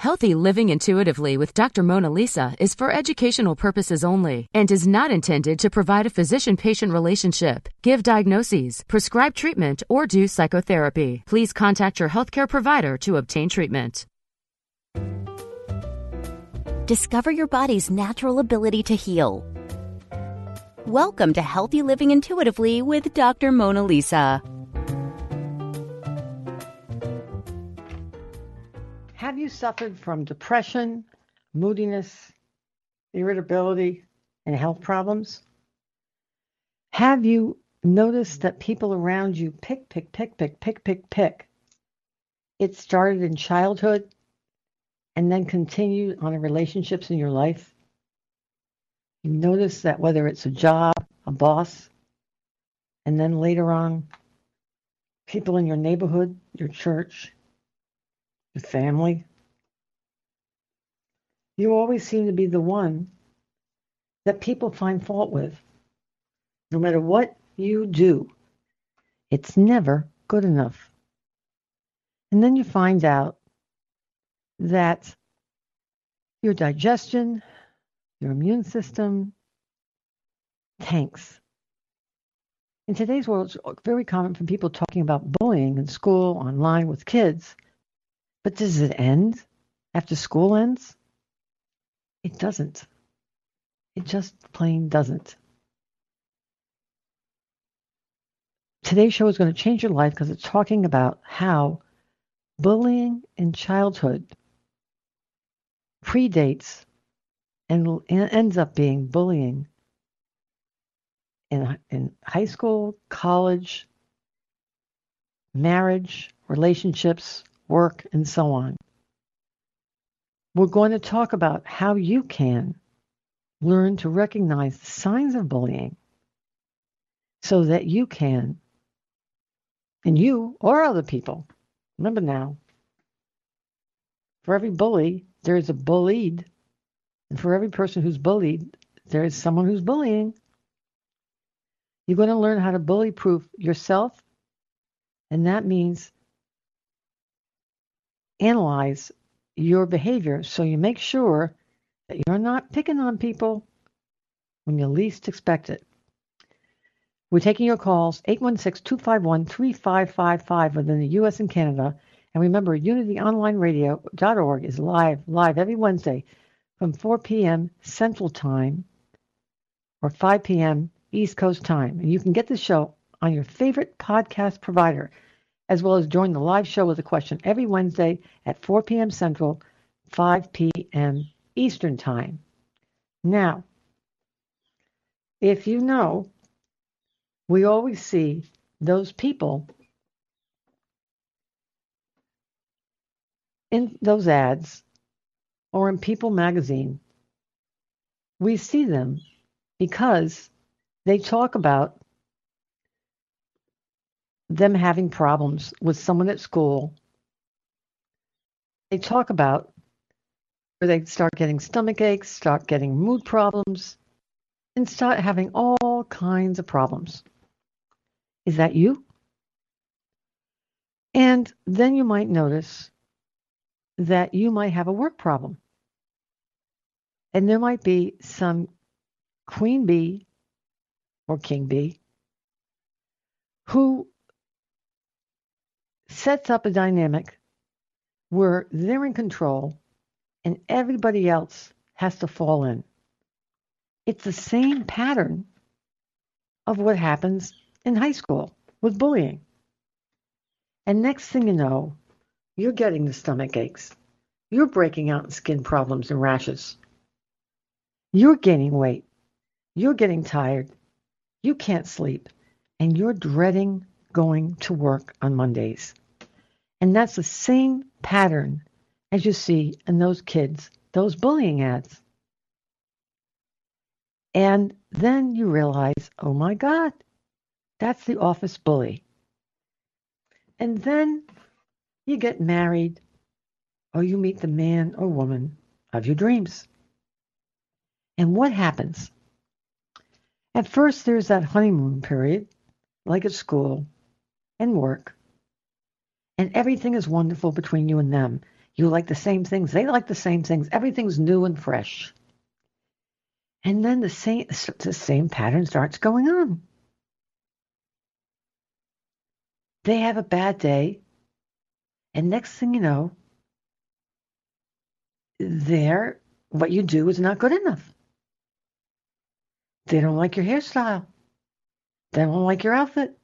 Healthy Living Intuitively with Dr. Mona Lisa is for educational purposes only and is not intended to provide a physician patient relationship, give diagnoses, prescribe treatment, or do psychotherapy. Please contact your healthcare provider to obtain treatment. Discover your body's natural ability to heal. Welcome to Healthy Living Intuitively with Dr. Mona Lisa. Have you suffered from depression, moodiness, irritability, and health problems? Have you noticed that people around you pick, pick, pick, pick, pick, pick, pick? It started in childhood and then continued on in relationships in your life. You notice that whether it's a job, a boss, and then later on, people in your neighborhood, your church, your family. You always seem to be the one that people find fault with. No matter what you do, it's never good enough. And then you find out that your digestion, your immune system tanks. In today's world, it's very common for people talking about bullying in school, online with kids. But does it end after school ends? It doesn't. It just plain doesn't. Today's show is going to change your life because it's talking about how bullying in childhood predates and ends up being bullying in, in high school, college, marriage, relationships, work, and so on. We're going to talk about how you can learn to recognize the signs of bullying so that you can, and you or other people, remember now, for every bully, there is a bullied. And for every person who's bullied, there is someone who's bullying. You're going to learn how to bully proof yourself. And that means analyze your behavior so you make sure that you're not picking on people when you least expect it. We're taking your calls 816 251 3555 within the U.S. and Canada and remember, unityonlineradio.org is live, live every Wednesday from 4 p.m. Central Time or 5 p.m. East Coast Time. And you can get the show on your favorite podcast provider, as well as join the live show with a question every Wednesday at 4 p.m. Central, 5 p.m. Eastern Time. Now, if you know, we always see those people in those ads or in People magazine, we see them because they talk about them having problems with someone at school. They talk about where they start getting stomach aches, start getting mood problems, and start having all kinds of problems. Is that you? And then you might notice that you might have a work problem. And there might be some queen bee or king bee who sets up a dynamic where they're in control and everybody else has to fall in. It's the same pattern of what happens in high school with bullying. And next thing you know, you're getting the stomach aches. You're breaking out in skin problems and rashes. You're gaining weight. You're getting tired. You can't sleep. And you're dreading going to work on Mondays. And that's the same pattern as you see in those kids, those bullying ads. And then you realize, oh my God, that's the office bully. And then you get married or you meet the man or woman of your dreams. And what happens? At first, there's that honeymoon period, like at school and work, and everything is wonderful between you and them. You like the same things, they like the same things, everything's new and fresh. And then the same, the same pattern starts going on. They have a bad day, and next thing you know, there, what you do is not good enough. They don't like your hairstyle. They don't like your outfit.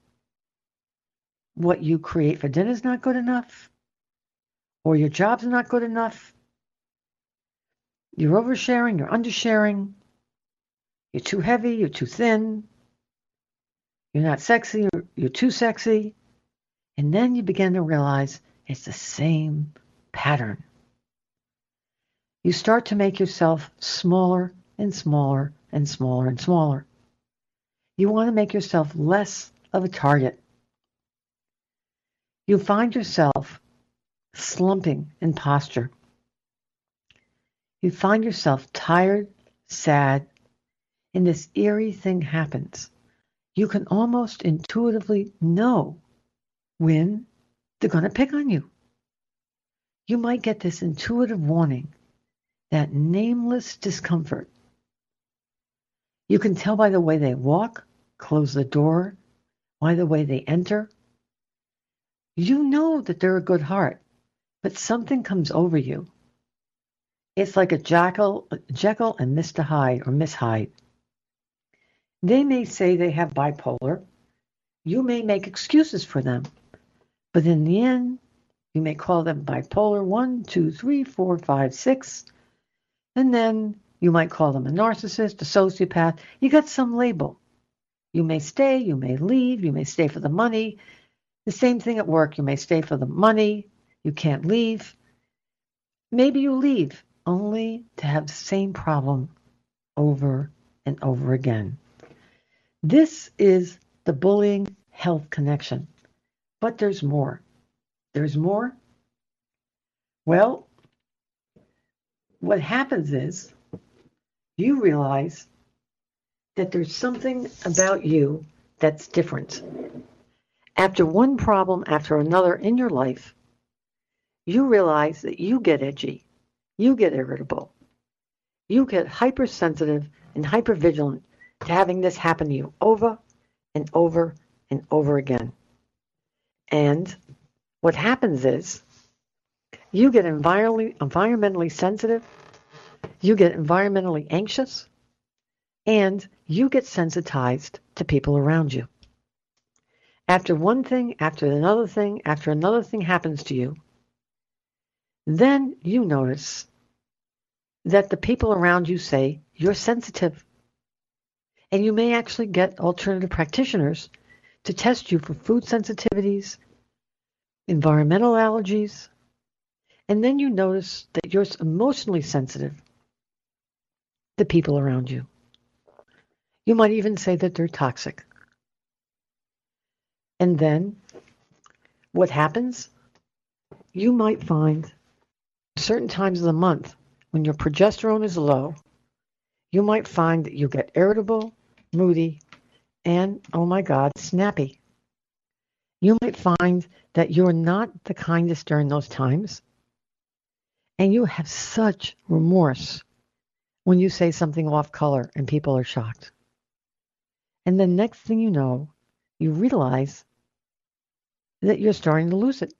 What you create for dinner is not good enough. Or your job's not good enough. You're oversharing, you're undersharing. You're too heavy, you're too thin. You're not sexy, you're, you're too sexy. And then you begin to realize it's the same pattern. You start to make yourself smaller and smaller and smaller and smaller. You want to make yourself less of a target. You find yourself slumping in posture. You find yourself tired, sad, and this eerie thing happens. You can almost intuitively know when they're going to pick on you. You might get this intuitive warning, that nameless discomfort. You can tell by the way they walk, close the door, by the way they enter. You know that they're a good heart, but something comes over you. It's like a jackal, Jekyll and Mr. Hyde or Miss Hyde. They may say they have bipolar. You may make excuses for them. But in the end, you may call them bipolar 1, 2, 3, 4, 5, 6. And then you might call them a narcissist, a sociopath. You got some label. You may stay, you may leave, you may stay for the money. The same thing at work. You may stay for the money, you can't leave. Maybe you leave only to have the same problem over and over again. This is the bullying health connection. But there's more. There's more. Well, what happens is you realize that there's something about you that's different. After one problem after another in your life, you realize that you get edgy, you get irritable, you get hypersensitive and hypervigilant to having this happen to you over and over and over again. And what happens is you get environmentally, environmentally sensitive, you get environmentally anxious, and you get sensitized to people around you. After one thing, after another thing, after another thing happens to you, then you notice that the people around you say you're sensitive. And you may actually get alternative practitioners to test you for food sensitivities, environmental allergies, and then you notice that you're emotionally sensitive to people around you. You might even say that they're toxic. And then what happens? You might find certain times of the month when your progesterone is low, you might find that you get irritable, moody, and, oh my God, snappy. You might find that you're not the kindest during those times, and you have such remorse when you say something off color and people are shocked. And the next thing you know, you realize that you're starting to lose it.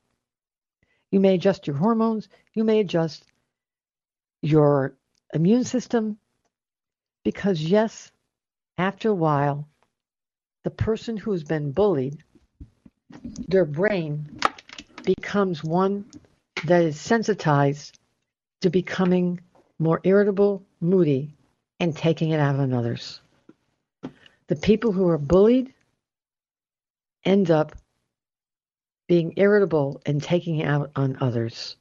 You may adjust your hormones, you may adjust your immune system. Because, yes, after a while, the person who has been bullied, their brain becomes one that is sensitized to becoming more irritable, moody, and taking it out on others. The people who are bullied end up being irritable and taking out on others.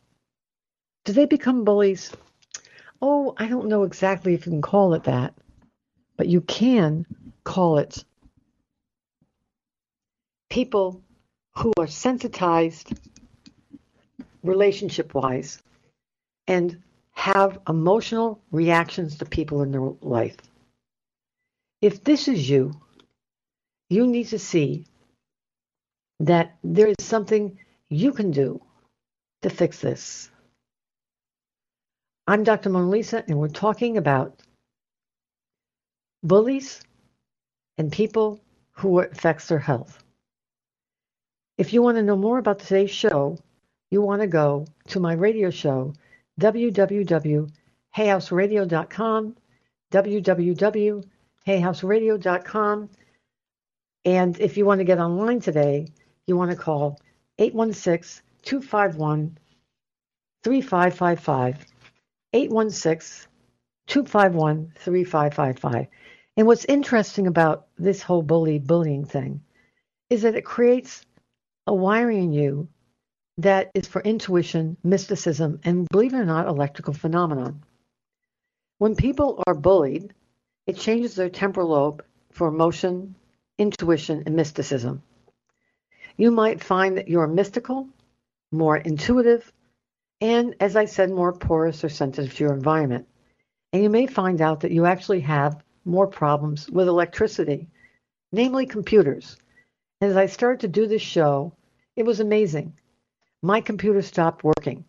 Do they become bullies? Oh, I don't know exactly if you can call it that, but you can call it people who are sensitized relationship wise and have emotional reactions to people in their life. If this is you, you need to see that there is something you can do to fix this. I'm Dr. Mona Lisa, and we're talking about bullies and people who affects their health. If you want to know more about today's show, you want to go to my radio show, www.hayhouseradio.com, www.hayhouseradio.com. And if you want to get online today, you want to call 816 251 3555. 816 251 3555. And what's interesting about this whole bully bullying thing is that it creates a wiring in you that is for intuition, mysticism, and believe it or not, electrical phenomenon. When people are bullied, it changes their temporal lobe for emotion, intuition, and mysticism. You might find that you're mystical, more intuitive, and as I said, more porous or sensitive to your environment. And you may find out that you actually have more problems with electricity, namely computers. As I started to do this show, it was amazing. My computer stopped working.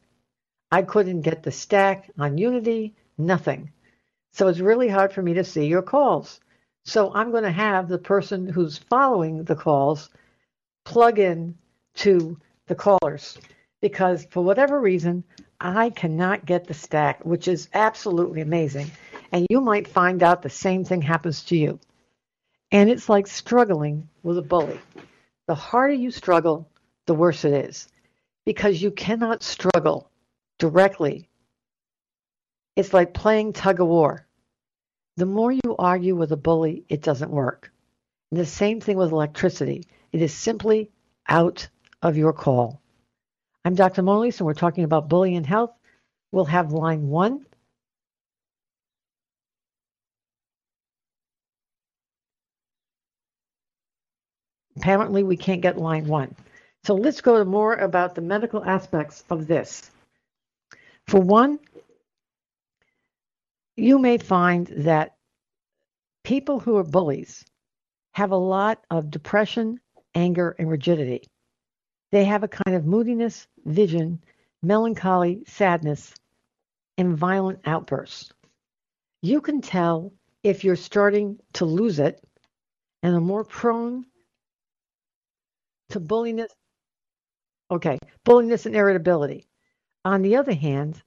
I couldn't get the stack on Unity, nothing. So it's really hard for me to see your calls. So I'm going to have the person who's following the calls plug in to the callers because for whatever reason, I cannot get the stack, which is absolutely amazing. And you might find out the same thing happens to you. And it's like struggling with a bully. The harder you struggle, the worse it is because you cannot struggle directly. It's like playing tug of war. The more you argue with a bully, it doesn't work. And the same thing with electricity. It is simply out of your call. I'm Dr. Mona Lisa, and we're talking about bullying and health. We'll have line one. Apparently, we can't get line one. So let's go to more about the medical aspects of this. For one, you may find that people who are bullies have a lot of depression, anger, and rigidity. They have a kind of moodiness, vision, melancholy, sadness, and violent outbursts. You can tell if you're starting to lose it and are more prone to bulliness Okay, bulliness and irritability. On the other hand,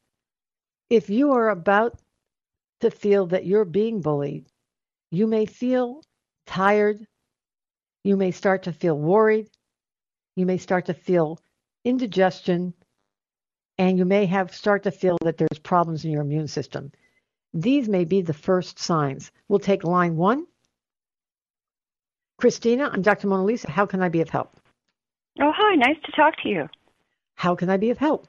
if you are about to feel that you're being bullied, you may feel tired. You may start to feel worried. You may start to feel indigestion. And you may have start to feel that there's problems in your immune system. These may be the first signs. We'll take line one. Christina, I'm Dr. Mona Lisa. How can I be of help? Oh, hi. Nice to talk to you. How can I be of help?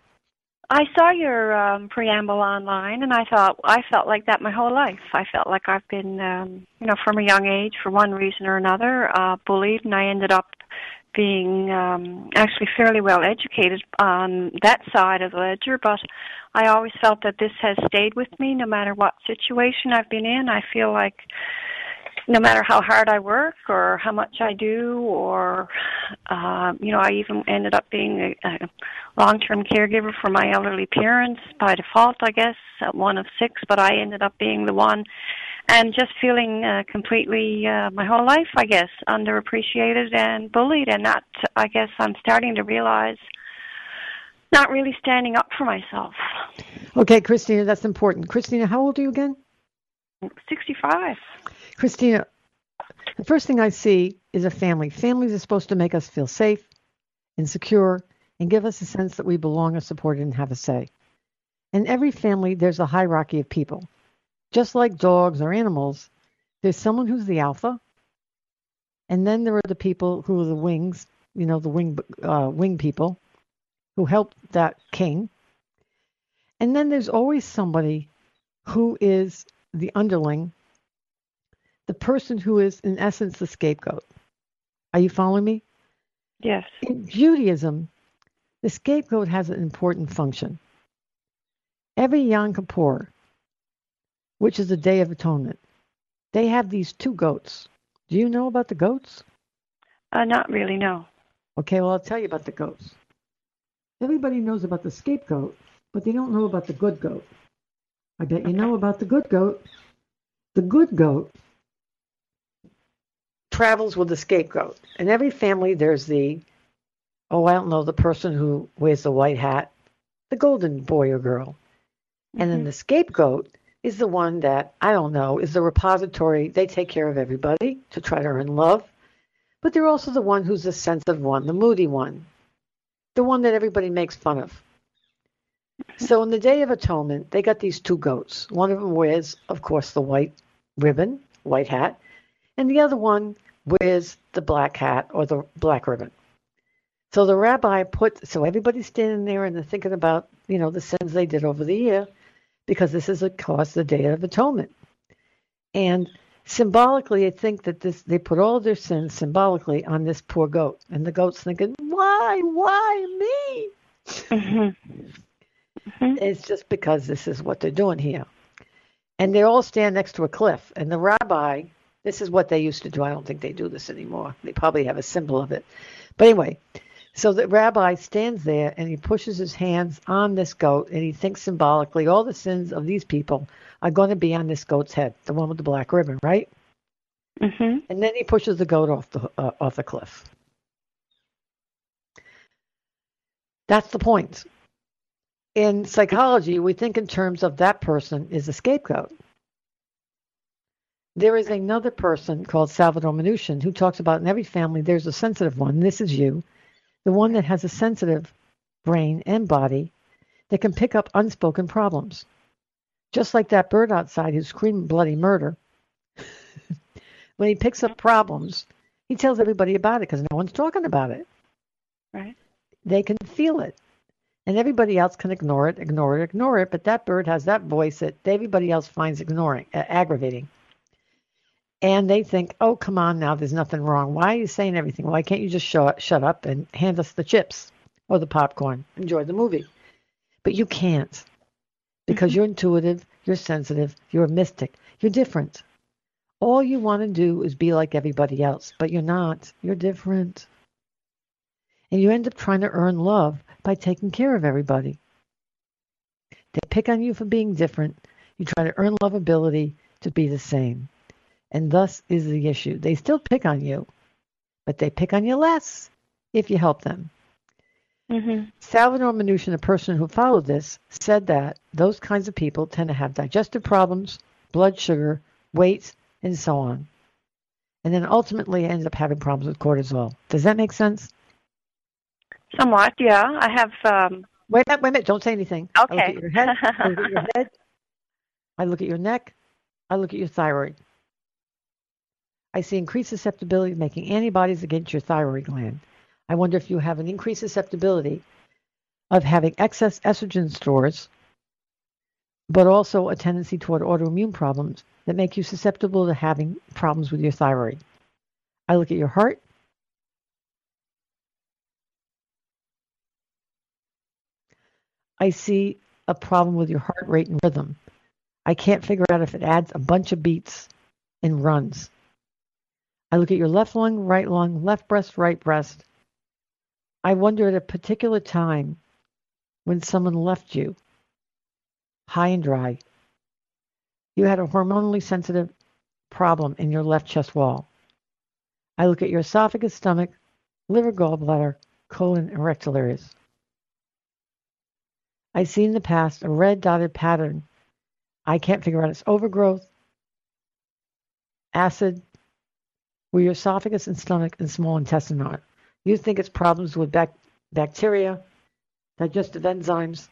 I saw your um, preamble online, and I thought I felt like that my whole life. I felt like I've been, um, you know, from a young age, for one reason or another, uh, bullied, and I ended up being um, actually fairly well educated on that side of the ledger. But I always felt that this has stayed with me, no matter what situation I've been in. I feel like no matter how hard I work or how much I do, or uh, you know, I even ended up being a, a long-term caregiver for my elderly parents by default, I guess, at one of six. But I ended up being the one, and just feeling uh, completely uh, my whole life, I guess, underappreciated and bullied, and that I guess I'm starting to realize Not really standing up for myself. Okay, Christina, that's important. Christina, how old are you again? 65. Christina, the first thing I see is a family. Families are supposed to make us feel safe and secure and give us a sense that we belong, are supported, and have a say. In every family, there's a hierarchy of people. Just like dogs or animals, there's someone who's the alpha, and then there are the people who are the wings, you know, the wing uh, wing people who help that king. And then there's always somebody who is the underling, the person who is, in essence, the scapegoat. Are you following me? Yes. In Judaism, the scapegoat has an important function. Every Yom Kippur, which is the Day of Atonement, they have these two goats. Do you know about the goats? Uh, not really, no. Okay, well, I'll tell you about the goats. Everybody knows about the scapegoat, but they don't know about the good goat. I bet you know about the good goat. The good goat travels with the scapegoat. In every family, there's the, oh, I don't know, the person who wears the white hat, the golden boy or girl. Mm-hmm. And then the scapegoat is the one that, I don't know, is the repository. They take care of everybody to try to earn love. But they're also the one who's the sensitive one, the moody one, the one that everybody makes fun of. So on the Day of Atonement, they got these two goats. One of them wears, of course, the white ribbon, white hat, and the other one wears the black hat or the black ribbon. So the rabbi put, so everybody's standing there and they're thinking about, you know, the sins they did over the year, because this is, of course, the Day of Atonement. And symbolically, I think that this they put all their sins symbolically on this poor goat, and the goat's thinking, "Why, why me?" Mm-hmm. Mm-hmm. It's just because this is what they're doing here, and they all stand next to a cliff, and the rabbi. This is what they used to do. I don't think they do this anymore. They probably have a symbol of it. But anyway, so the rabbi stands there and he pushes his hands on this goat and he thinks symbolically all the sins of these people are going to be on this goat's head, the one with the black ribbon, right? Mm-hmm. And then he pushes the goat off the uh, off the cliff. That's the point. In psychology, we think in terms of that person is a scapegoat. There is another person called Salvador Minuchin who talks about in every family there's a sensitive one. This is you, the one that has a sensitive brain and body that can pick up unspoken problems. Just like that bird outside who's screaming bloody murder. when he picks up problems, he tells everybody about it because no one's talking about it. Right. They can feel it. And everybody else can ignore it, ignore it, ignore it. But that bird has that voice that everybody else finds ignoring, uh, aggravating. And they think, oh, come on now, there's nothing wrong. Why are you saying everything? Why can't you just show, shut up and hand us the chips or the popcorn? Enjoy the movie. But you can't because you're intuitive, you're sensitive, you're a mystic, you're different. All you want to do is be like everybody else, but you're not. You're different. And you end up trying to earn love by taking care of everybody. They pick on you for being different. You try to earn lovability to be the same. And thus is the issue. They still pick on you, but they pick on you less if you help them. Mm-hmm. Salvador Minuchin, a person who followed this, said that those kinds of people tend to have digestive problems, blood sugar, weight, and so on. And then ultimately end up having problems with cortisol. Does that make sense? Somewhat, yeah. I have. Um... Wait a minute, wait a minute. Don't say anything. Okay. I look at your head. I look at your head. I look at your neck. I look at your thyroid. I see increased susceptibility to making antibodies against your thyroid gland. I wonder if you have an increased susceptibility of having excess estrogen stores, but also a tendency toward autoimmune problems that make you susceptible to having problems with your thyroid. I look at your heart. I see a problem with your heart rate and rhythm. I can't figure out if it adds a bunch of beats and runs. I look at your left lung, right lung, left breast, right breast. I wonder at a particular time when someone left you high and dry, you had a hormonally sensitive problem in your left chest wall. I look at your esophagus, stomach, liver, gallbladder, colon, and rectal areas. I see in the past a red dotted pattern. I can't figure out it's overgrowth, acid, where your esophagus and stomach and small intestine are. You think it's problems with bac- bacteria, digestive enzymes.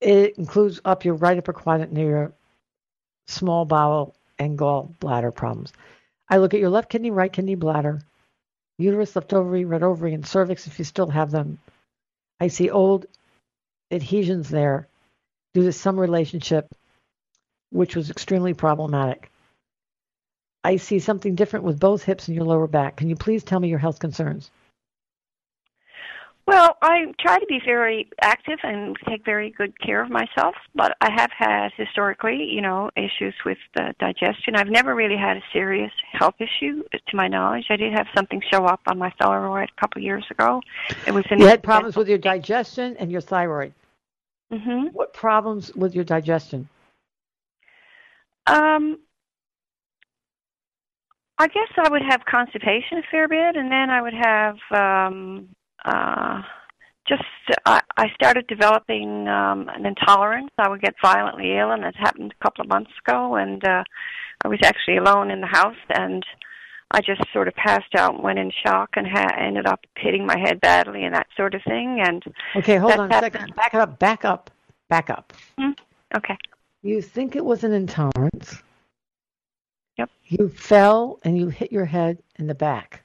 It includes up your right upper quadrant near your small bowel and gallbladder problems. I look at your left kidney, right kidney, bladder, uterus, left ovary, red ovary, and cervix if you still have them. I see old adhesions there due to some relationship which was extremely problematic. I see something different with both hips and your lower back. Can you please tell me your health concerns? Well, I try to be very active and take very good care of myself, but I have had historically, you know, issues with the digestion. I've never really had a serious health issue, to my knowledge. I did have something show up on my thyroid a couple years ago. It was you had problems with your digestion and your thyroid. Mm-hmm. What problems with your digestion? Um, I guess I would have constipation a fair bit, and then I would have um, uh, just I, I started developing um, an intolerance. I would get violently ill, and it happened a couple of months ago. And uh, I was actually alone in the house, and I just sort of passed out, and went in shock, and ha- ended up hitting my head badly, and that sort of thing. And okay, hold on a second. Back up. Back up. Back up. Mm-hmm. Okay. You think it was an intolerance? Yep. You fell and you hit your head in the back.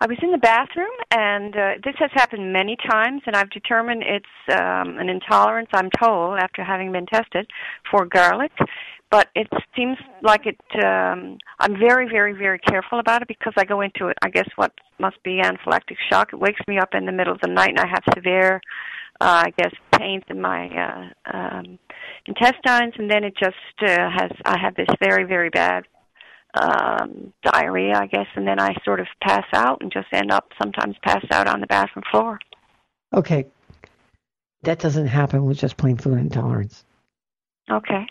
I was in the bathroom, and uh, this has happened many times, and I've determined it's um, an intolerance, I'm told, after having been tested, for garlic. But it seems like it. Um, I'm very, very, very careful about it because I go into it. I guess what must be anaphylactic shock. It wakes me up in the middle of the night, and I have severe, uh, I guess, pains in my uh, um, intestines, and then it just uh, has. I have this very, very bad um, diarrhea, I guess, and then I sort of pass out and just end up sometimes pass out on the bathroom floor. Okay. That doesn't happen with just plain food intolerance. Okay.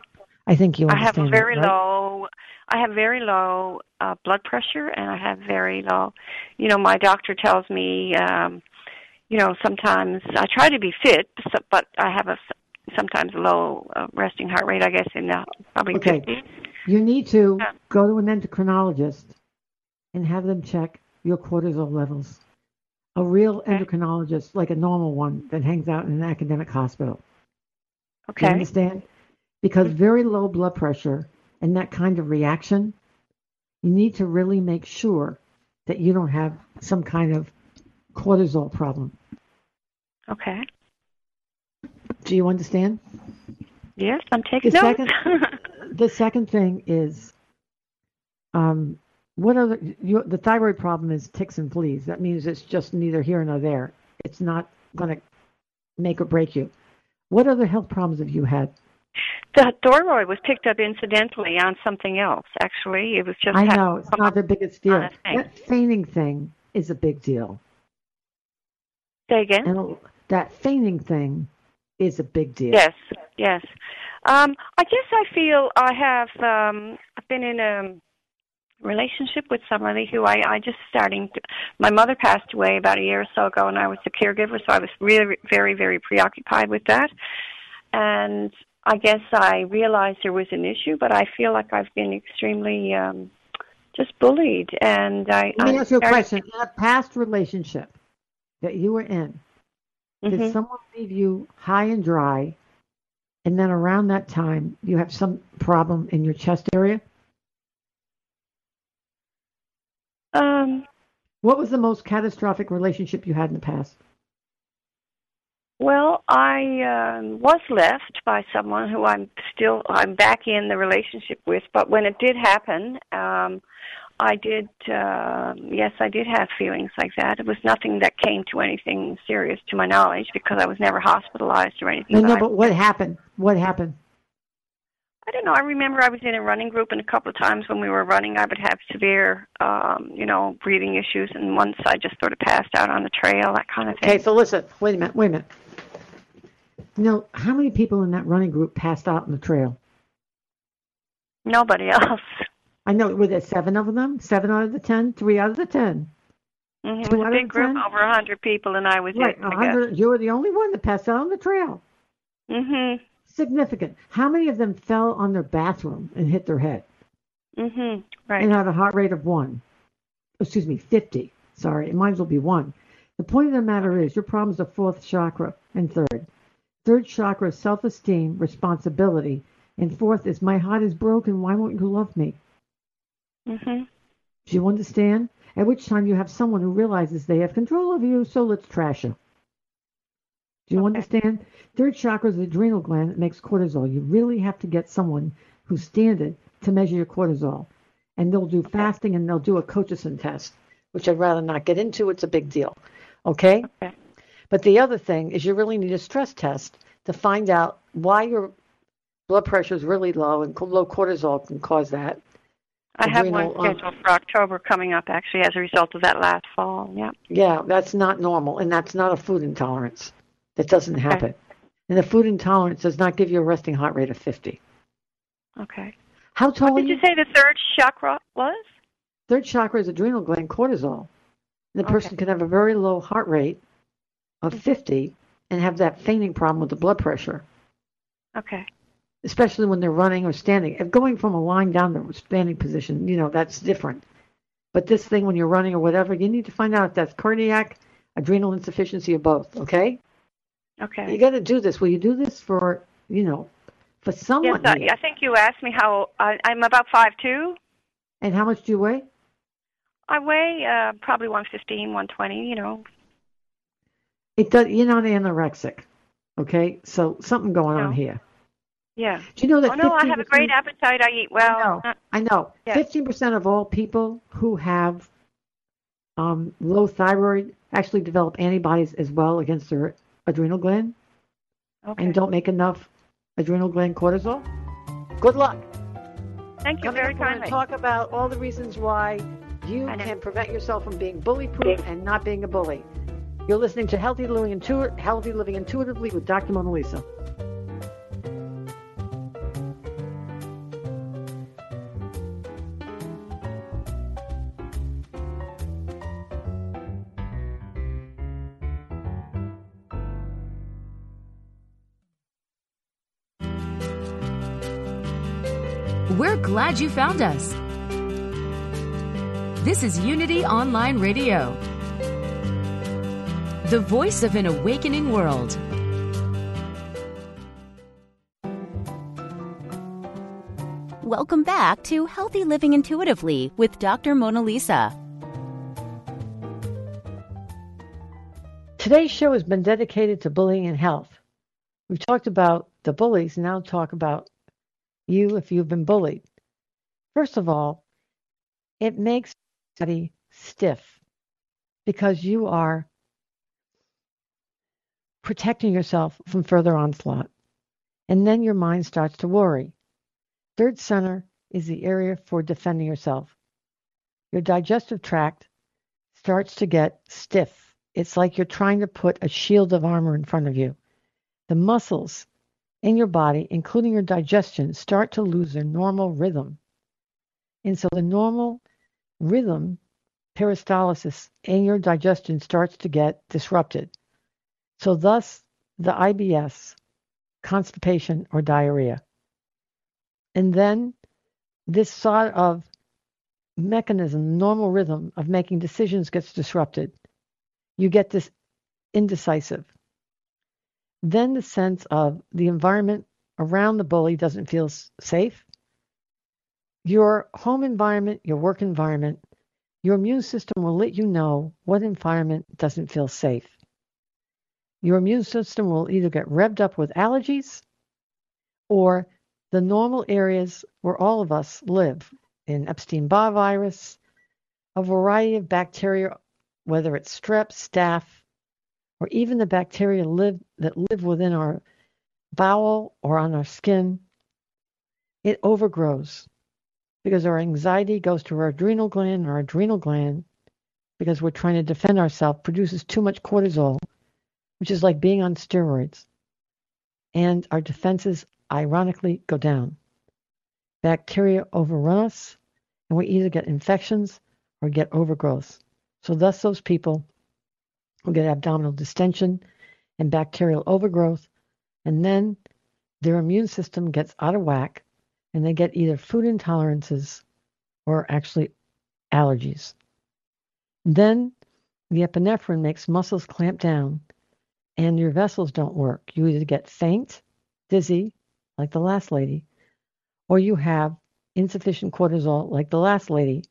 I think you understand. I have very that, right? low. I have very low uh, blood pressure, and I have very low. You know, my doctor tells me, um, you know, sometimes I try to be fit, but I have a sometimes low uh, resting heart rate. I guess in the probably okay. 50s. You need to yeah. go to an endocrinologist and have them check your cortisol levels. A real okay. endocrinologist, like a normal one that hangs out in an academic hospital. Okay. You understand? Because mm-hmm. very low blood pressure and that kind of reaction, you need to really make sure that you don't have some kind of cortisol problem. Okay. Do you understand? Yes, I'm taking the notes. Second, the second thing is, um, what are the, you, the thyroid problem is ticks and fleas. That means it's just neither here nor there. It's not going to make or break you. What other health problems have you had? The thyroid was picked up incidentally on something else. Actually, it was just. I know it's not the biggest deal. That feigning thing is a big deal. Say again. And that feigning thing is a big deal. Yes, yes. Um, I guess I feel I have. Um, I've been in a relationship with somebody who I, I just starting. To, my mother passed away about a year or so ago, and I was the caregiver, so I was really very very preoccupied with that. And I guess I realized there was an issue, but I feel like I've been extremely um, just bullied. And I. Let me I ask you a question. In a past relationship that you were in, mm-hmm. did someone leave you high and dry? And then around that time you have some problem in your chest area? Um, what was the most catastrophic relationship you had in the past? Well, I uh, was left by someone who I'm still I'm back in the relationship with, but when it did happen, um, I did, uh, yes, I did have feelings like that. It was nothing that came to anything serious to my knowledge because I was never hospitalized or anything. No, no, but, but what happened? What happened? I don't know. I remember I was in a running group, and a couple of times when we were running, I would have severe, um, you know, breathing issues, and once I just sort of passed out on the trail, that kind of thing. Okay, so listen, wait a minute, wait a minute. You know, how many people in that running group passed out on the trail? Nobody else. I know, were there seven of them? Seven out of the ten? Three out of the ten? Mm-hmm. It was a big group, 10? over a hundred people, and I was Right, it. I guess. 100, you were the only one that passed out on the trail. Mhm. Significant. How many of them fell on their bathroom and hit their head Mhm. Right. and had a heart rate of one? Excuse me, 50. Sorry, it might as well be one. The point of the matter is your problem is the fourth chakra and third. Third chakra is self esteem, responsibility, and fourth is my heart is broken. Why won't you love me? Mhm. Do you understand? At which time you have someone who realizes they have control of you, so let's trash you. Do you Okay. understand? Third chakra is the adrenal gland that makes cortisol. You really have to get someone who's standard to measure your cortisol. And they'll do fasting and they'll do a Cochison test, which I'd rather not get into. It's a big deal. Okay? Okay. But the other thing is you really need a stress test to find out why your blood pressure is really low and low cortisol can cause that. I have one Adrenal, um, scheduled for October coming up, actually, as a result of that last fall. Yeah. Yeah, that's not normal, and that's not a food intolerance. That doesn't happen. And a food intolerance does not give you a resting heart rate of 50. Okay. How tall What did you say the third chakra was? Third chakra is adrenal gland cortisol. And the person can have a very low heart rate of 50 and have that fainting problem with the blood pressure, Okay. Especially when they're running or standing. If going from a lying down to a standing position, you know, that's different. But this thing, when you're running or whatever, you need to find out if that's cardiac, adrenal insufficiency, or both, okay? Okay. You got to do this. Will you do this for, you know, for Yes, someone? I. I think you asked me how I, I'm about five two. And how much do you weigh? I weigh uh, probably one fifteen, one twenty. You know. It does. You're not anorexic, okay? So something going on here. Yeah. Do you know that? Oh no, I have a great appetite. I eat well. I know. Yeah. Fifteen percent of all people who have um, low thyroid actually develop antibodies as well against their adrenal gland okay. and don't make enough adrenal gland cortisol. Good luck. Thank you Coming very up, we're going to talk about all the reasons why you can prevent yourself from being bully proof and not being a bully. You're listening to Healthy Living, Intu- Healthy Living Intuitively with Dr. Mona Lisa. We're glad you found us. This is Unity Online Radio, the voice of an awakening world. Welcome back to Healthy Living Intuitively with Dr. Mona Lisa. Today's show has been dedicated to bullying and health. We've talked about the bullies, now talk about you if you've been bullied. First of all, it makes body stiff because you are protecting yourself from further onslaught. And then your mind starts to worry. Third center is the area for defending yourself. Your digestive tract starts to get stiff. It's like you're trying to put a shield of armor in front of you. The muscles in your body, including your digestion, start to lose their normal rhythm. And so the normal rhythm, peristalsis, in your digestion starts to get disrupted. So, thus, the IBS, constipation, or diarrhea. And then this sort of mechanism, normal rhythm of making decisions gets disrupted. You get this indecisive. Then the sense of the environment around the bully doesn't feel safe. Your home environment, your work environment, your immune system will let you know what environment doesn't feel safe. Your immune system will either get revved up with allergies or the normal areas where all of us live in Epstein Barr virus, a variety of bacteria, whether it's strep, staph, or even the bacteria live, that live within our bowel or on our skin, it overgrows because our anxiety goes to our adrenal gland, our adrenal gland, because we're trying to defend ourselves, produces too much cortisol, which is like being on steroids. And our defenses ironically go down. Bacteria overrun us, and we either get infections or get overgrowth. So, thus, those people will get abdominal distension and bacterial overgrowth, and then their immune system gets out of whack and they get either food intolerances or actually allergies. Then the epinephrine makes muscles clamp down and your vessels don't work. You either get faint, dizzy, like the last lady, or you have insufficient cortisol, like the last lady,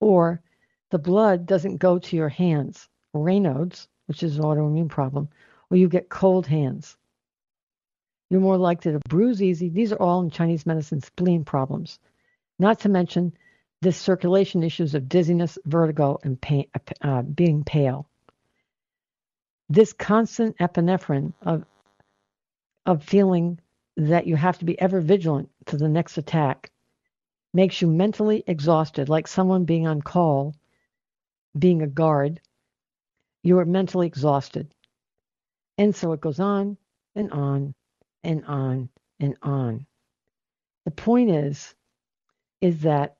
or the blood doesn't go to your hands, Raynaud's, which is an autoimmune problem, or you get cold hands. You're more likely to bruise easy. These are all in Chinese medicine spleen problems, not to mention the circulation issues of dizziness, vertigo, and pain, uh, being pale. This constant epinephrine of of feeling that you have to be ever vigilant to the next attack makes you mentally exhausted, like someone being on call, being a guard. You are mentally exhausted. And so it goes on and on and on and on. The point is, is that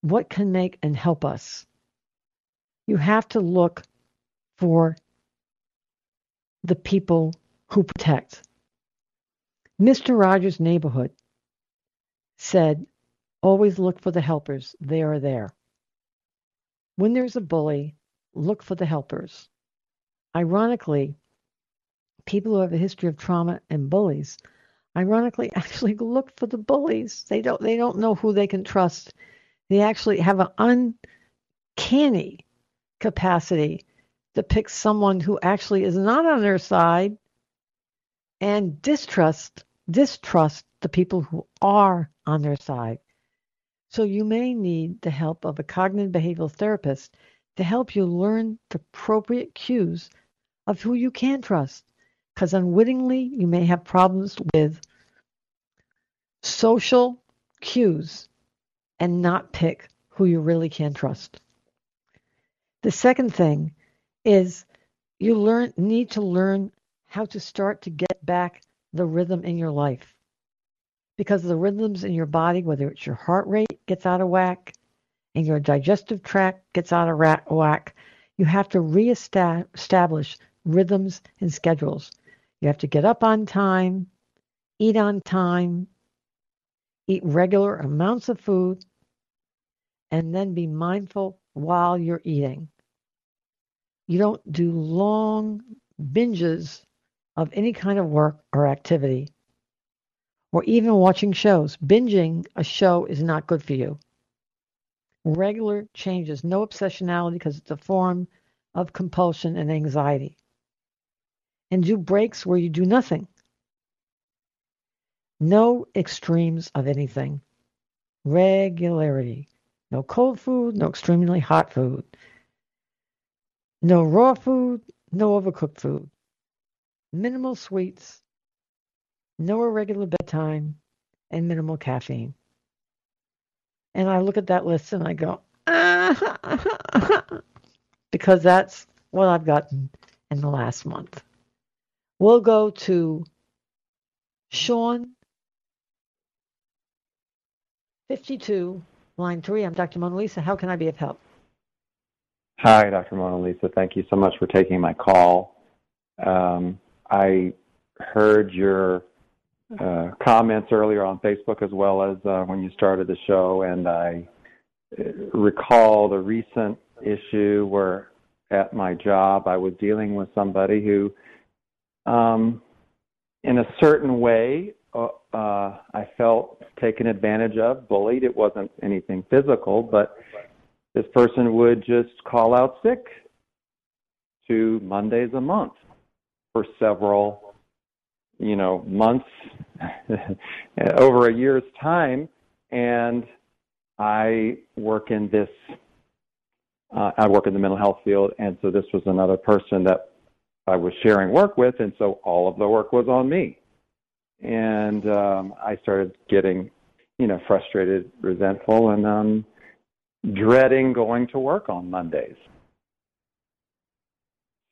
what can make and help us? You have to look for the people who protect. Mr. Rogers' neighborhood said, always look for the helpers. They are there. When there's a bully, look for the helpers. Ironically, people who have a history of trauma and bullies ironically actually look for the bullies. They don't they don't know who they can trust. They actually have an uncanny capacity to pick someone who actually is not on their side and distrust distrust the people who are on their side. So you may need the help of a cognitive behavioral therapist to help you learn the appropriate cues of who you can trust because unwittingly you may have problems with social cues and not pick who you really can trust. The second thing is you learn need to learn how to start to get back the rhythm in your life. Because the rhythms in your body, whether it's your heart rate gets out of whack and your digestive tract gets out of whack, you have to reestablish rhythms and schedules. You have to get up on time, eat on time, eat regular amounts of food, and then be mindful while you're eating. You don't do long binges of any kind of work or activity, or even watching shows. Binging a show is not good for you. Regular changes, no obsessionality because it's a form of compulsion and anxiety and do breaks where you do nothing. No extremes of anything. Regularity. No cold food, no extremely hot food. No raw food, no overcooked food. Minimal sweets, no irregular bedtime, and minimal caffeine. And I look at that list and I go, ah, because that's what I've gotten in the last month. We'll go to Sean 52, line 3. I'm Dr. Mona Lisa. How can I be of help? Hi, Dr. Mona Lisa. Thank you so much for taking my call. Um, I heard your uh, comments earlier on Facebook as well as uh, when you started the show, and I uh, recall the recent issue where at my job I was dealing with somebody who um, in a certain way, uh, uh, I felt taken advantage of, bullied. It wasn't anything physical, but this person would just call out sick two Mondays a month for several, you know, months, over a year's time. And I work in this, uh, I work in the mental health field, and so this was another person that I was sharing work with, and so all of the work was on me. And um, I started getting, you know, frustrated, resentful, and um, dreading going to work on Mondays.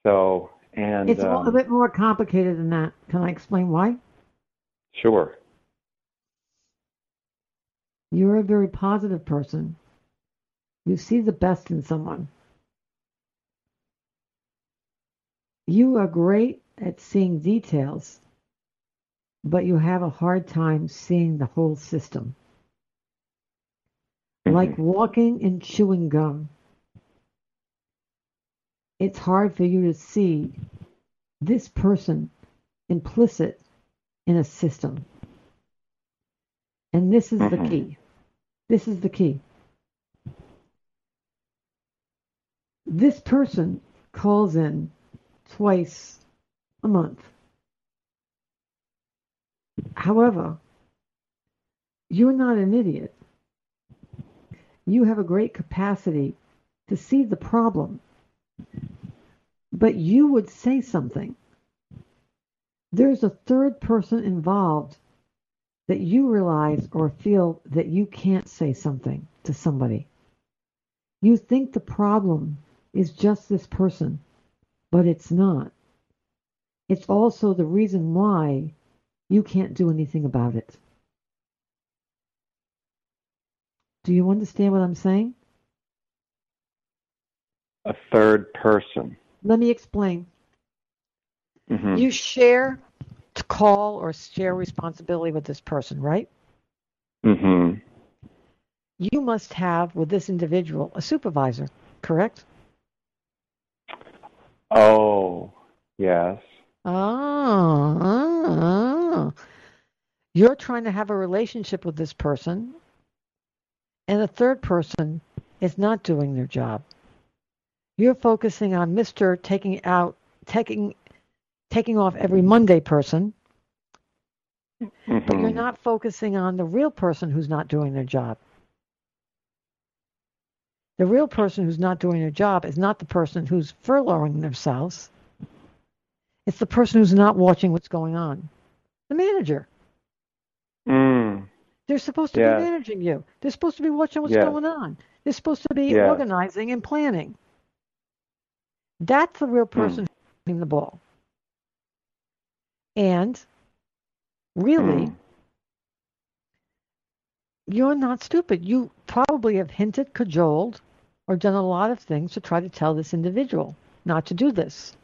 So, and it's a little um, bit more complicated than that. Can I explain why? Sure. You're a very positive person. You see the best in someone. You are great at seeing details, but you have a hard time seeing the whole system. Like walking and chewing gum. It's hard for you to see this person implicit in a system. And this is the Mhm. key. This is the key. This person calls in twice a month. However, you're not an idiot. You have a great capacity to see the problem, but you would say something. There's a third person involved that you realize or feel that you can't say something to somebody. You think the problem is just this person, but it's not. It's also the reason why you can't do anything about it. Do you understand what I'm saying? A third person. Let me explain. Mhm. You share to call or share responsibility with this person, right? Mhm. You must have with this individual a supervisor, correct? Oh, yes. Oh, oh, oh. You're trying to have a relationship with this person, and a third person is not doing their job. You're focusing on Mr. taking out taking taking off every Monday person, but you're Mhm. not focusing on the real person who's not doing their job. The real person who's not doing their job is not the person who's furloughing themselves. It's the person who's not watching what's going on. The manager. Mm. They're supposed to Yes. be managing you. They're supposed to be watching what's Yes. going on. They're supposed to be Yes. organizing and planning. That's the real person who's the ball. And really, Mm. you're not stupid. You probably have hinted, cajoled, or done a lot of things to try to tell this individual not to do this.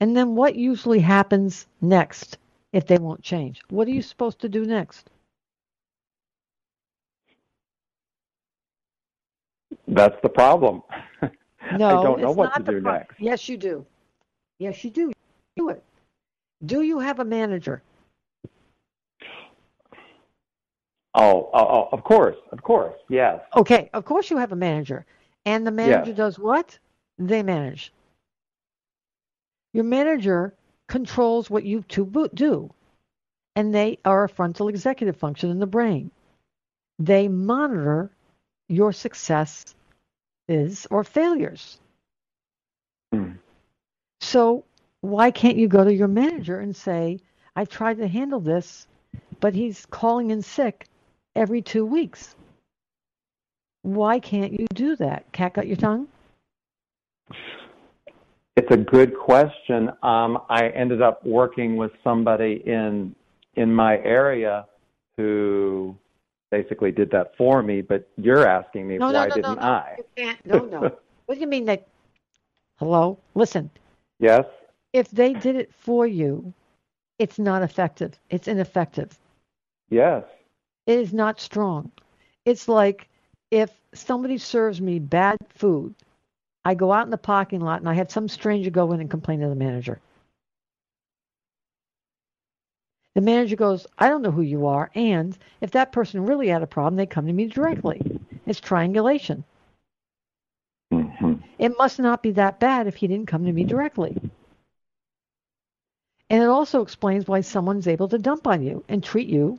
And then what usually happens next if they won't change? What are you supposed to do next? That's the problem. No, I don't know it's what not to do pro- next. Yes, you do. Yes, you do. Do it. Do you have a manager? Oh, oh, oh, of course, of course, yes. Okay, of course you have a manager. And the manager Yes. does what? They manage. Your manager controls what you two do, and they are a frontal executive function in the brain. They monitor your successes or failures. Mm. So why can't you go to your manager and say, I've tried to handle this, but he's calling in sick every two weeks? Why can't you do that? Cat got your tongue? It's a good question. Um, I ended up working with somebody in in my area who basically did that for me. But you're asking me No, why no, no, didn't no. I? You can't. No, no. what do you mean that? Hello? Listen, Yes. if they did it for you, it's not effective. It's ineffective. Yes. It is not strong. It's like if somebody serves me bad food, I go out in the parking lot and I have some stranger go in and complain to the manager. The manager goes, I don't know who you are. And if that person really had a problem, they come to me directly. It's triangulation. hmm It must not be that bad if he didn't come to me directly. And it also explains why someone's able to dump on you and treat you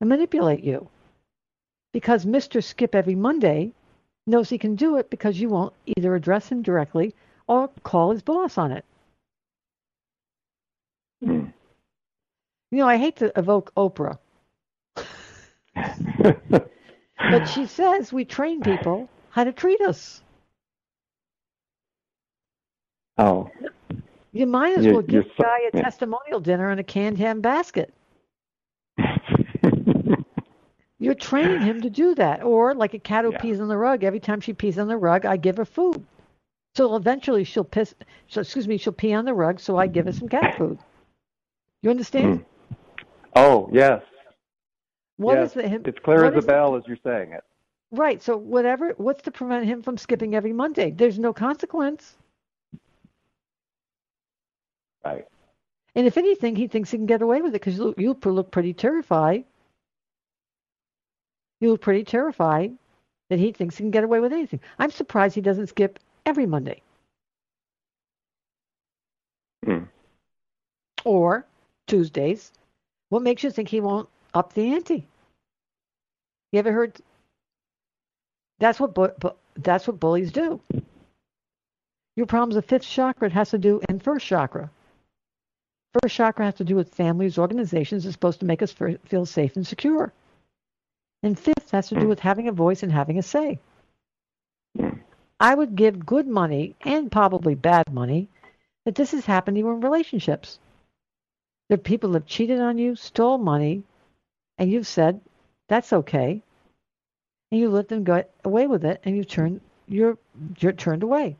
and manipulate you. Because Mr. Skip every Monday knows he can do it because you won't either address him directly or call his boss on it. Mm. You know, I hate to evoke Oprah, but she says we train people how to treat us. oh. You might as You- well give you're the guy a yeah. testimonial dinner in a canned ham basket. You're training him to do that. Or like a cat who Yeah. pees on the rug, every time she pees on the rug, I give her food. So eventually she'll piss. So excuse me, she'll pee on the rug. So I give her some cat food. You understand? Hmm. Oh yes. What yes. is the, him, it's clear as a bell as you're saying it. right. So whatever. What's to prevent him from skipping every Monday? There's no consequence. Right. And if anything, he thinks he can get away with it because you, you look pretty terrified. You look pretty terrified that he thinks he can get away with anything. I'm surprised he doesn't skip every Monday Mm. or Tuesdays. What makes you think he won't up the ante? You ever heard? That's what bu- bu- that's what bullies do. Your problem's the fifth chakra. It has to do and first chakra. First chakra has to do with families, organizations. It's supposed to make us feel safe and secure. And fifth has to do with having a voice and having a say. I would give good money and probably bad money that this is happening in relationships. There are people that have cheated on you, stole money, and you've said that's okay, and you let them get away with it, and you turn you're you're turned away.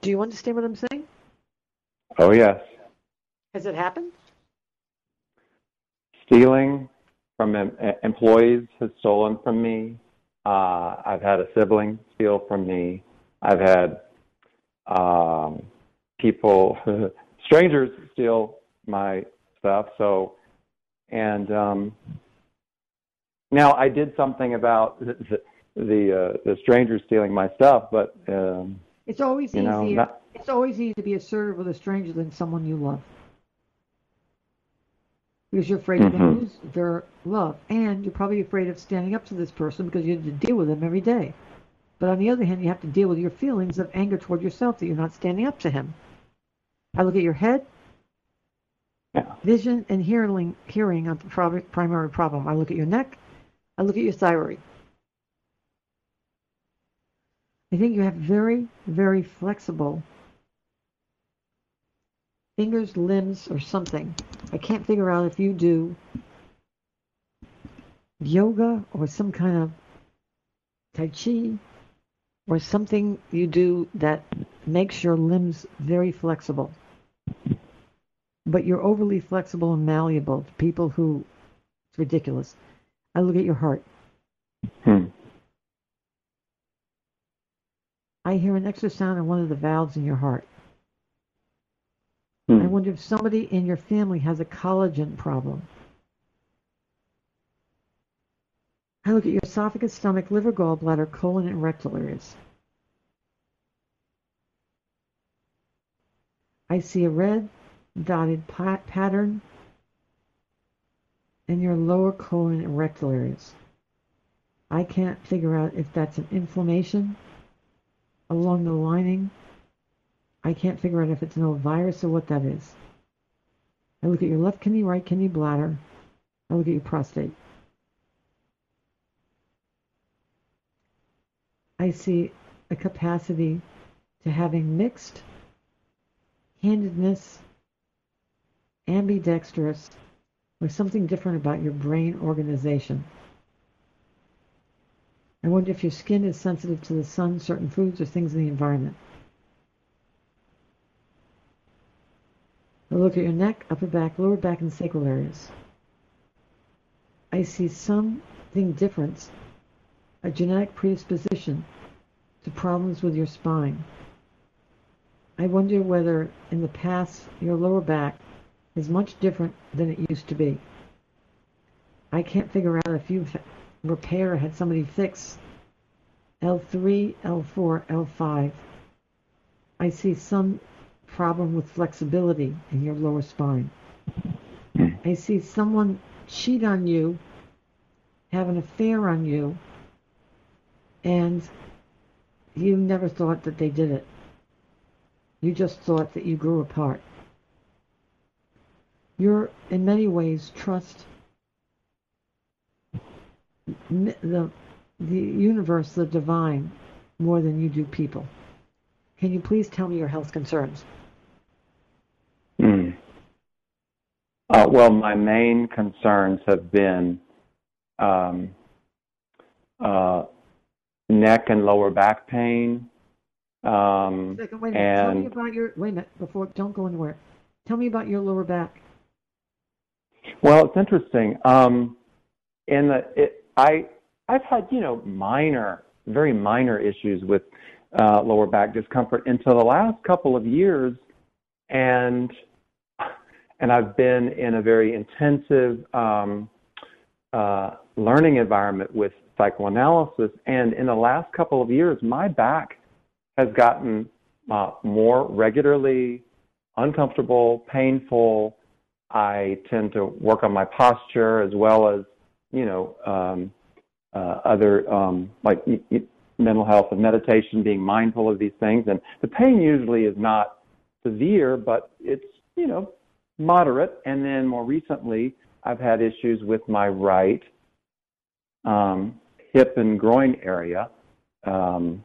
Do you understand what I'm saying? Oh yes. Has it happened? Stealing from em- em- employees has stolen from me. Uh, I've had a sibling steal from me. I've had um, people, strangers, steal my stuff. So, and um, now I did something about the the, uh, the strangers stealing my stuff, but um, It's always you know, easier. not, It's always easier to be assertive with a stranger than someone you love. Because you're afraid Mhm. to lose their love. And you're probably afraid of standing up to this person because you have to deal with them every day. But on the other hand, you have to deal with your feelings of anger toward yourself that you're not standing up to him. I look at your head, yeah. vision, and hearing, hearing on the primary problem. I look at your neck, I look at your thyroid. I think you have very, very flexible fingers, limbs, or something. I can't figure out if you do yoga or some kind of tai chi or something you do that makes your limbs very flexible. But you're overly flexible and malleable to people who it's ridiculous. I look at your heart. Hmm. I hear an extra sound in one of the valves in your heart. Hmm. I wonder if somebody in your family has a collagen problem. I look at your esophagus, stomach, liver, gallbladder, colon, and rectal areas. I see a red dotted pa- pattern in your lower colon and rectal areas. I can't figure out if that's an inflammation along the lining. I can't figure out if it's an old virus or what that is. I look at your left kidney, right kidney, bladder. I look at your prostate. I see a capacity to having mixed handedness, ambidextrous, or something different about your brain organization. I wonder if your skin is sensitive to the sun, certain foods, or things in the environment. I look at your neck, upper back, lower back, and sacral areas. I see something different, a genetic predisposition to problems with your spine. I wonder whether in the past your lower back is much different than it used to be. I can't figure out if you repair or had somebody fix L3, L4, L5. I see some problem with flexibility in your lower spine. Hmm. I see someone cheat on you, have an affair on you, and you never thought that they did it. You just thought that you grew apart. You're, in many ways, trust the, the universe, the divine, more than you do people. Can you please tell me your health concerns? Hmm. Uh, well, my main concerns have been um, uh, neck and lower back pain, Um, Second, wait a minute. Tell me about your. Wait a minute. Before, don't go anywhere. Tell me about your lower back. Well, it's interesting. Um, the it, I I've had you know minor, very minor issues with uh, lower back discomfort until the last couple of years, and and I've been in a very intensive um, uh, learning environment with psychoanalysis. And in the last couple of years, my back has gotten uh, more regularly uncomfortable, painful. I tend to work on my posture as well as, you know, um, uh, other um, like y- y- mental health and meditation, being mindful of these things. And the pain usually is not severe, but it's, you know, moderate. And then more recently, I've had issues with my right um, hip and groin area um,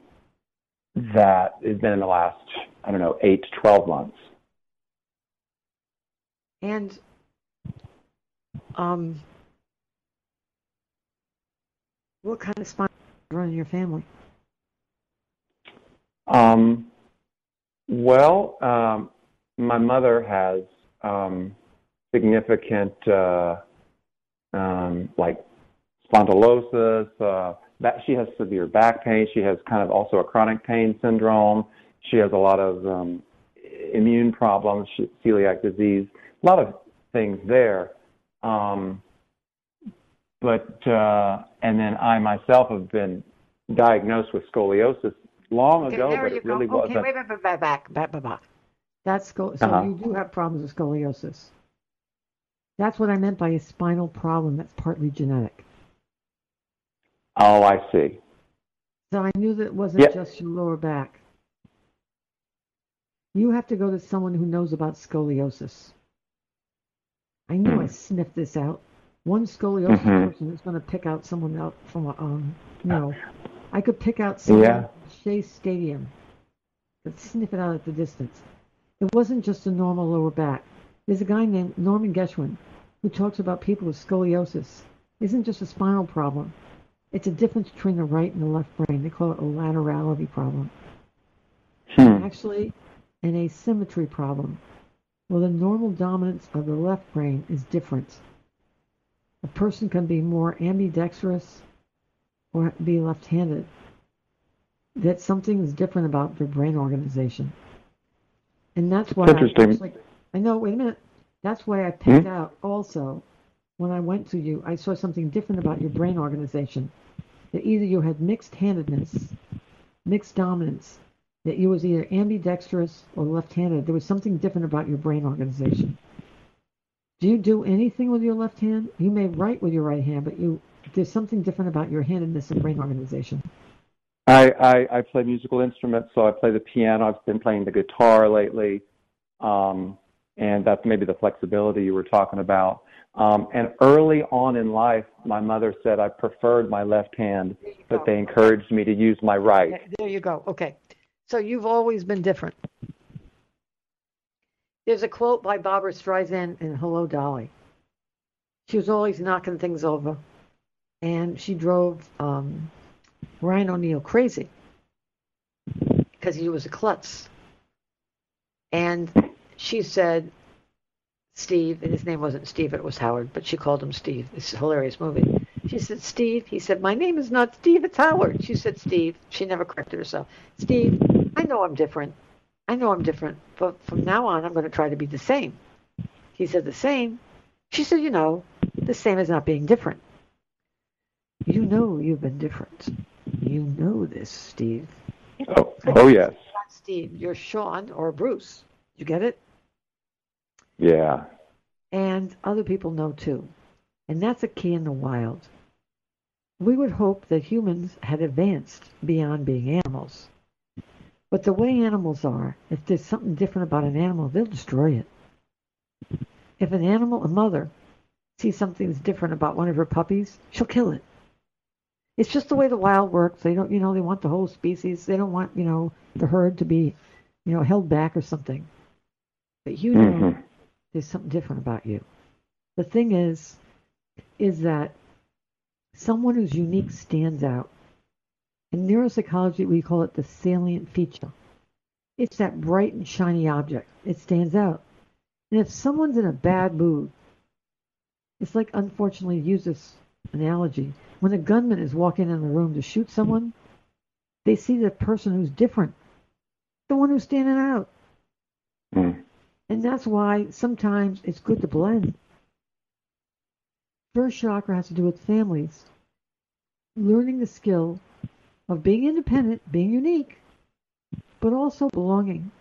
that has been in the last, I don't know, 8 to 12 months. And um, what kind of spine run in your family? Um, well, um, my mother has um, significant, uh, um, like spondylosis. Uh, that she has severe back pain. She has kind of also a chronic pain syndrome. She has a lot of um, immune problems, she, celiac disease, a lot of things there. Um, but uh, and then I myself have been diagnosed with scoliosis long Okay, ago, but it go. really okay, wasn't. wait, wait, wait, back, back, back, back, back. That's sco- so Uh-huh. you do have problems with scoliosis. That's what I meant by a spinal problem that's partly genetic. Oh, I see. So I knew that it wasn't Yeah. just your lower back. You have to go to someone who knows about scoliosis. I knew I Hmm. sniffed this out. One scoliosis Mhm. person is going to pick out someone out from a, um, you know, I could pick out someone Yeah. Shea Stadium, could sniff it out at the distance. It wasn't just a normal lower back. There's a guy named Norman Geschwind who talks about people with scoliosis. It isn't just a spinal problem. It's a difference between the right and the left brain. They call it a laterality problem. Hmm. Actually, an asymmetry problem. Well, the normal dominance of the left brain is different. A person can be more ambidextrous or be left-handed. That something is different about their brain organization. And that's why I actually, I know, wait a minute. That's why I picked Hmm? out also when I went to you, I saw something different about your brain organization. That either you had mixed handedness, mixed dominance, that you was either ambidextrous or left-handed. There was something different about your brain organization. Do you do anything with your left hand? You may write with your right hand, but you there's something different about your handedness and brain organization. I, I, I play musical instruments, so I play the piano. I've been playing the guitar lately, um, and that's maybe the flexibility you were talking about. Um, and early on in life, my mother said I preferred my left hand, but they encouraged me to use my right. Okay, there you go. Okay. So you've always been different. There's a quote by Barbara Streisand in Hello Dolly. She was always knocking things over, and she drove um, Ryan O'Neal crazy because he was a klutz. And she said, Steve, and his name wasn't Steve, it was Howard, but she called him Steve. It's a hilarious movie. She said, Steve. He said, My name is not Steve, it's Howard. She said, Steve. She never corrected herself. Steve, I know I'm different. I know I'm different, but from now on, I'm going to try to be the same. He said, The same? She said, You know, the same as not being different. You know you've been different. You know this, Steve. Oh, oh yes, Not Steve, you're Sean or Bruce. You get it? yeah. and other people know too. And that's a key in the wild. We would hope that humans had advanced beyond being animals. But the way animals are, if there's something different about an animal, they'll destroy it. If an animal, a mother, sees something that's different about one of her puppies, she'll kill it. It's just the way the wild works. They don't, you know, they want the whole species. They don't want, you know, the herd to be, you know, held back or something. But you know, Mhm. there's something different about you. The thing is, is that someone who's unique stands out. In neuropsychology, we call it the salient feature. It's that bright and shiny object. It stands out. And if someone's in a bad mood, it's like, unfortunately, use this analogy. When a gunman is walking in the room to shoot someone, they see the person who's different, the one who's standing out. Mm. And that's why sometimes it's good to blend. First chakra has to do with families. Learning the skill of being independent, being unique, but also belonging.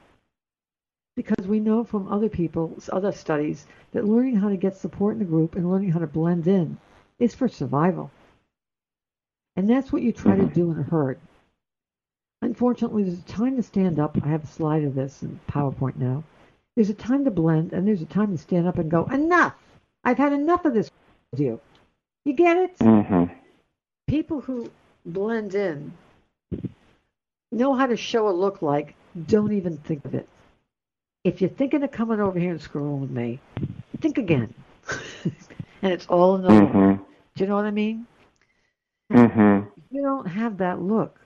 Because we know from other people's other studies that learning how to get support in a group and learning how to blend in is for survival. And that's what you try to do in a herd. Unfortunately, there's a time to stand up. I have a slide of this in PowerPoint now. There's a time to blend, and there's a time to stand up and go, enough! I've had enough of this with you. You get it? Mm-hmm. People who blend in know how to show a look like, don't even think of it. If you're thinking of coming over here and screwing with me, think again. and it's all in the Mm-hmm. Do you know what I mean? Mm-hmm. You don't have that look.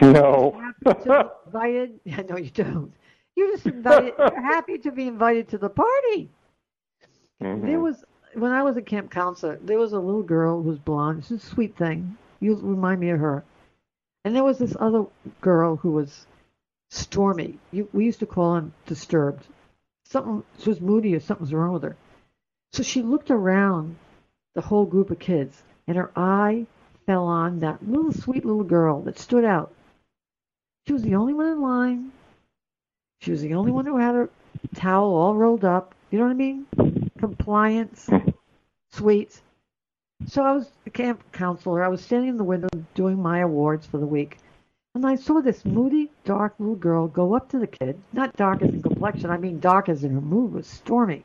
No. happy to be invited. No, you don't. You're just invited. You're happy to be invited to the party. Mhm. There was when I was a camp counselor. There was a little girl who was blonde. She's a sweet thing. You remind me of her. And there was this other girl who was stormy. You, we used to call her disturbed. Something she was moody or something's wrong with her. So she looked around the whole group of kids, and her eye fell on that little sweet little girl that stood out. She was the only one in line. She was the only one who had her towel all rolled up. You know what I mean? Compliance, sweet. So I was a camp counselor. I was standing in the window doing my awards for the week. And I saw this moody, dark little girl go up to the kid. Not dark as in complexion, I mean dark as in her mood was stormy.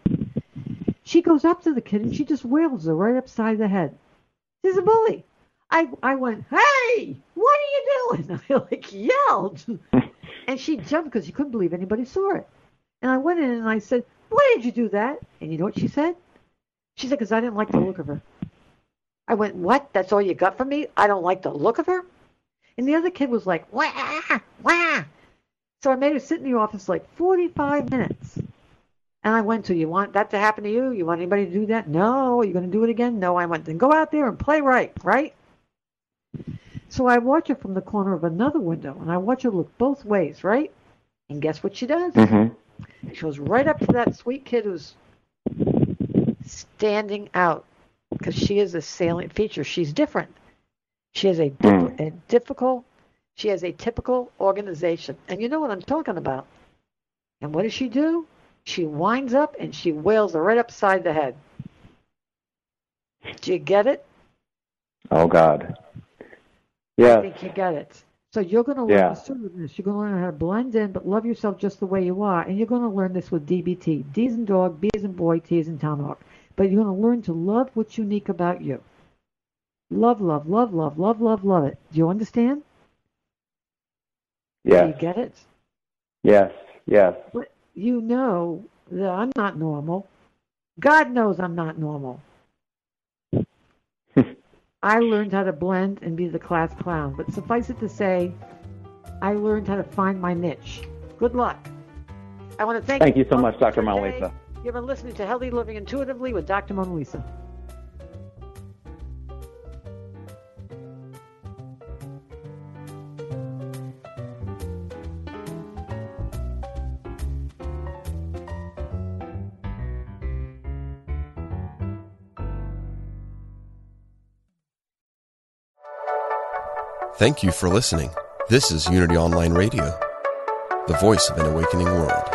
She goes up to the kid and she just wails her right upside the head. She's a bully. I I went, hey, what are you doing? I like yelled, and she jumped because she couldn't believe anybody saw it. And I went in and I said, why did you do that? And you know what she said? She said, because I didn't like the look of her. I went, what? That's all you got from me? I don't like the look of her? And the other kid was like, wah, wah. So I made her sit in the office like 45 minutes. And I went to, you want that to happen to you? You want anybody to do that? No. Are you going to do it again? No. I went, then go out there and play right, right? So I watch her from the corner of another window, and I watch her look both ways, right? And guess what she does? Mm-hmm. She goes right up to that sweet kid who's standing out because she is a salient feature. She's different. She has a, Mm. a difficult, she has a typical organization. And you know what I'm talking about. And what does she do? She winds up and she wails her right upside the head. Do you get it? Oh God. Yeah. I think you get it. So you're going to learn Yeah. assertiveness. You're going to learn how to blend in, but love yourself just the way you are. And you're going to learn this with DBT. D as in dog, B as in boy, T as in tomahawk. But you're going to learn to love what's unique about you. Love, love, love, love, love, love, love it. Do you understand? Yeah. Do you get it? Yes. Yes. But you know that I'm not normal. God knows I'm not normal. I learned how to blend and be the class clown, but suffice it to say, I learned how to find my niche. Good luck. I want to thank, Thank you so much, Dr. today. You've been listening to Healthy Living Intuitively with Dr. Mona Lisa. Thank you for listening. This is Unity Online Radio, the voice of an awakening world.